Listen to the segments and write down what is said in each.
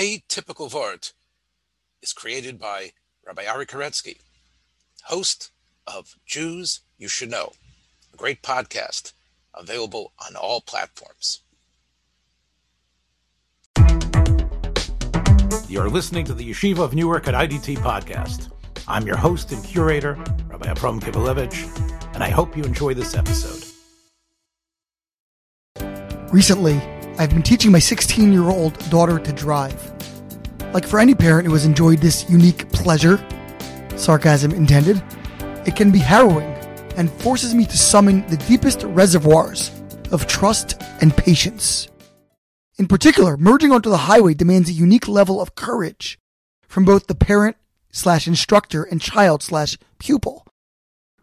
Atypical Vort is created by Rabbi Ari Koretzky, host of Jews You Should Know, a great podcast available on all platforms. You're listening to the Yeshiva of Newark at IDT podcast. I'm your host and curator, Rabbi Abram Kibalevich, and I hope you enjoy this episode. Recently, I've been teaching my 16 year old daughter to drive. Like for any parent who has enjoyed this unique pleasure, sarcasm intended, it can be harrowing and forces me to summon the deepest reservoirs of trust and patience. In particular, merging onto the highway demands a unique level of courage from both the parent slash instructor and child slash pupil,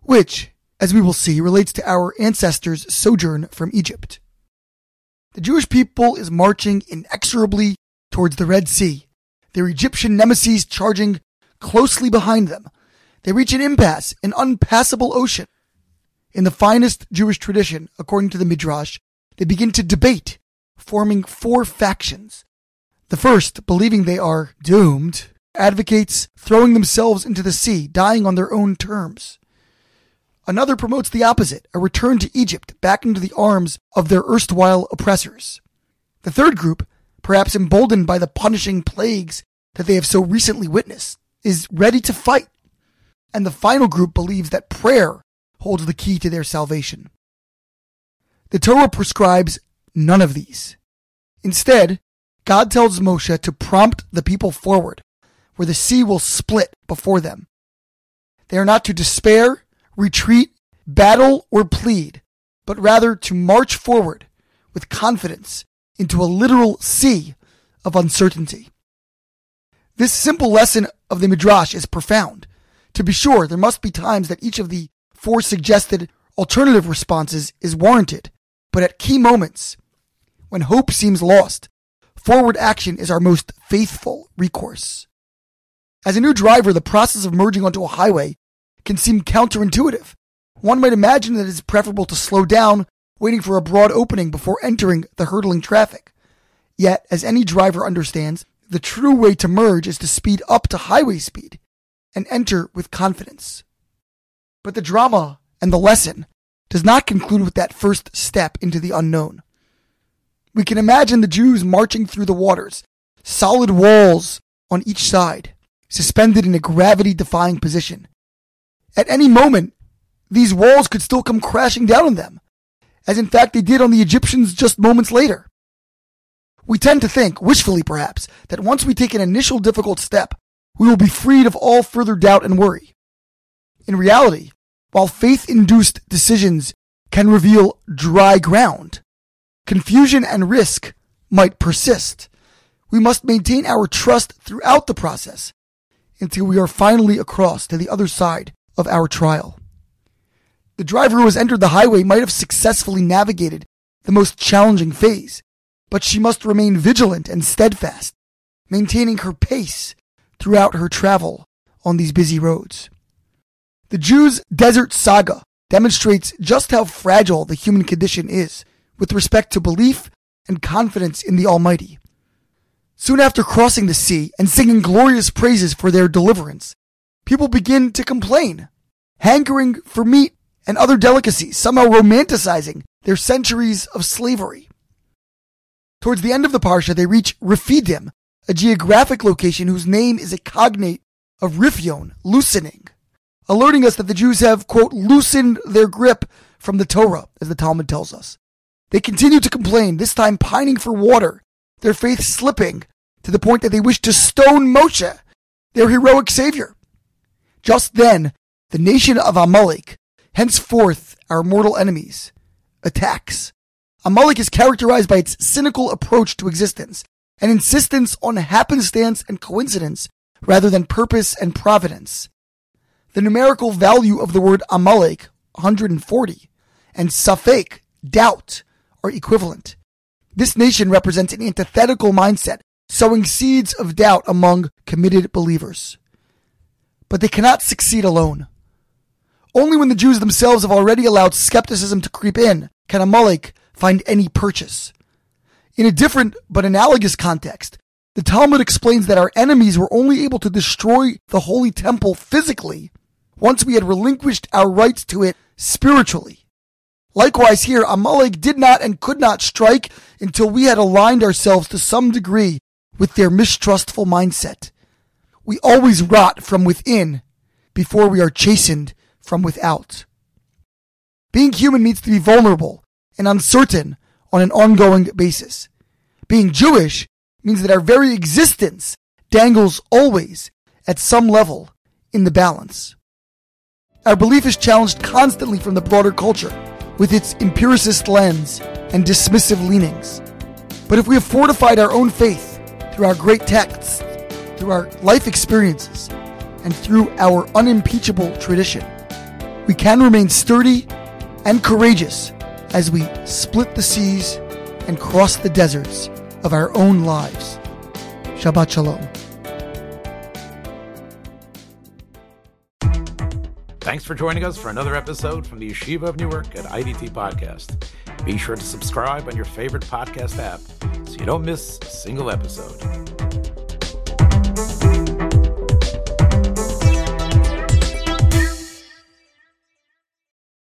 which, as we will see, relates to our ancestors' sojourn from Egypt. The Jewish people is marching inexorably towards the Red Sea, their Egyptian nemesis charging closely behind them. They reach an impasse, an unpassable ocean. In the finest Jewish tradition, according to the Midrash, they begin to debate forming four factions. The first, believing they are doomed, advocates throwing themselves into the sea, dying on their own terms. Another promotes the opposite, a return to Egypt, back into the arms of their erstwhile oppressors. The third group, perhaps emboldened by the punishing plagues that they have so recently witnessed, is ready to fight. And the final group believes that prayer holds the key to their salvation. The Torah prescribes none of these. Instead, God tells Moshe to prompt the people forward, where the sea will split before them. They are not to despair, retreat, battle, or plead, but rather to march forward with confidence into a literal sea of uncertainty. This simple lesson of the Midrash is profound. To be sure, there must be times that each of the four suggested alternative responses is warranted, but at key moments, when hope seems lost, forward action is our most faithful recourse. As a new driver, the process of merging onto a highway can seem counterintuitive. One might imagine that it is preferable to slow down, waiting for a broad opening before entering the hurtling traffic. Yet, as any driver understands, the true way to merge is to speed up to highway speed and enter with confidence. But the drama and the lesson does not conclude with that first step into the unknown. We can imagine the Jews marching through the waters, solid walls on each side, suspended in a gravity defying position. At any moment, these walls could still come crashing down on them, as in fact they did on the Egyptians just moments later. We tend to think, wishfully perhaps, that once we take an initial difficult step, we will be freed of all further doubt and worry. In reality, while faith induced decisions can reveal dry ground, confusion and risk might persist. We must maintain our trust throughout the process until we are finally across to the other side of our trial. The driver who has entered the highway might have successfully navigated the most challenging phase, but she must remain vigilant and steadfast, maintaining her pace throughout her travel on these busy roads. The Jew's desert saga demonstrates just how fragile the human condition is with respect to belief and confidence in the Almighty. Soon after crossing the sea and singing glorious praises for their deliverance, people begin to complain, hankering for meat and other delicacies, somehow romanticizing their centuries of slavery. Towards the end of the Parsha, they reach Rephidim, a geographic location whose name is a cognate of Rifyon, loosening, alerting us that the Jews have, quote, loosened their grip from the Torah, as the Talmud tells us. They continue to complain, this time pining for water, their faith slipping to the point that they wish to stone Moshe, their heroic savior. Just then, the nation of Amalek, henceforth our mortal enemies, attacks. Amalek is characterized by its cynical approach to existence, an insistence on happenstance and coincidence rather than purpose and providence. The numerical value of the word Amalek, 140, and Safek, doubt, are equivalent. This nation represents an antithetical mindset, sowing seeds of doubt among committed believers. But they cannot succeed alone. Only when the Jews themselves have already allowed skepticism to creep in can Amalek find any purchase. In a different but analogous context, The Talmud explains that our enemies were only able to destroy the holy temple physically once we had relinquished our rights to it spiritually. Likewise, here, Amalek did not and could not strike until we had aligned ourselves to some degree with their mistrustful mindset. We always rot from within before we are chastened from without. Being human means to be vulnerable and uncertain on an ongoing basis. Being Jewish means that our very existence dangles always at some level in the balance. Our belief is challenged constantly from the broader culture with its empiricist lens and dismissive leanings. But if we have fortified our own faith through our great texts, through our life experiences, and through our unimpeachable tradition, we can remain sturdy and courageous as we split the seas and cross the deserts of our own lives. Shabbat Shalom. Thanks for joining us for another episode from the Yeshiva of Newark at IDT Podcast. Be sure to subscribe on your favorite podcast app so you don't miss a single episode.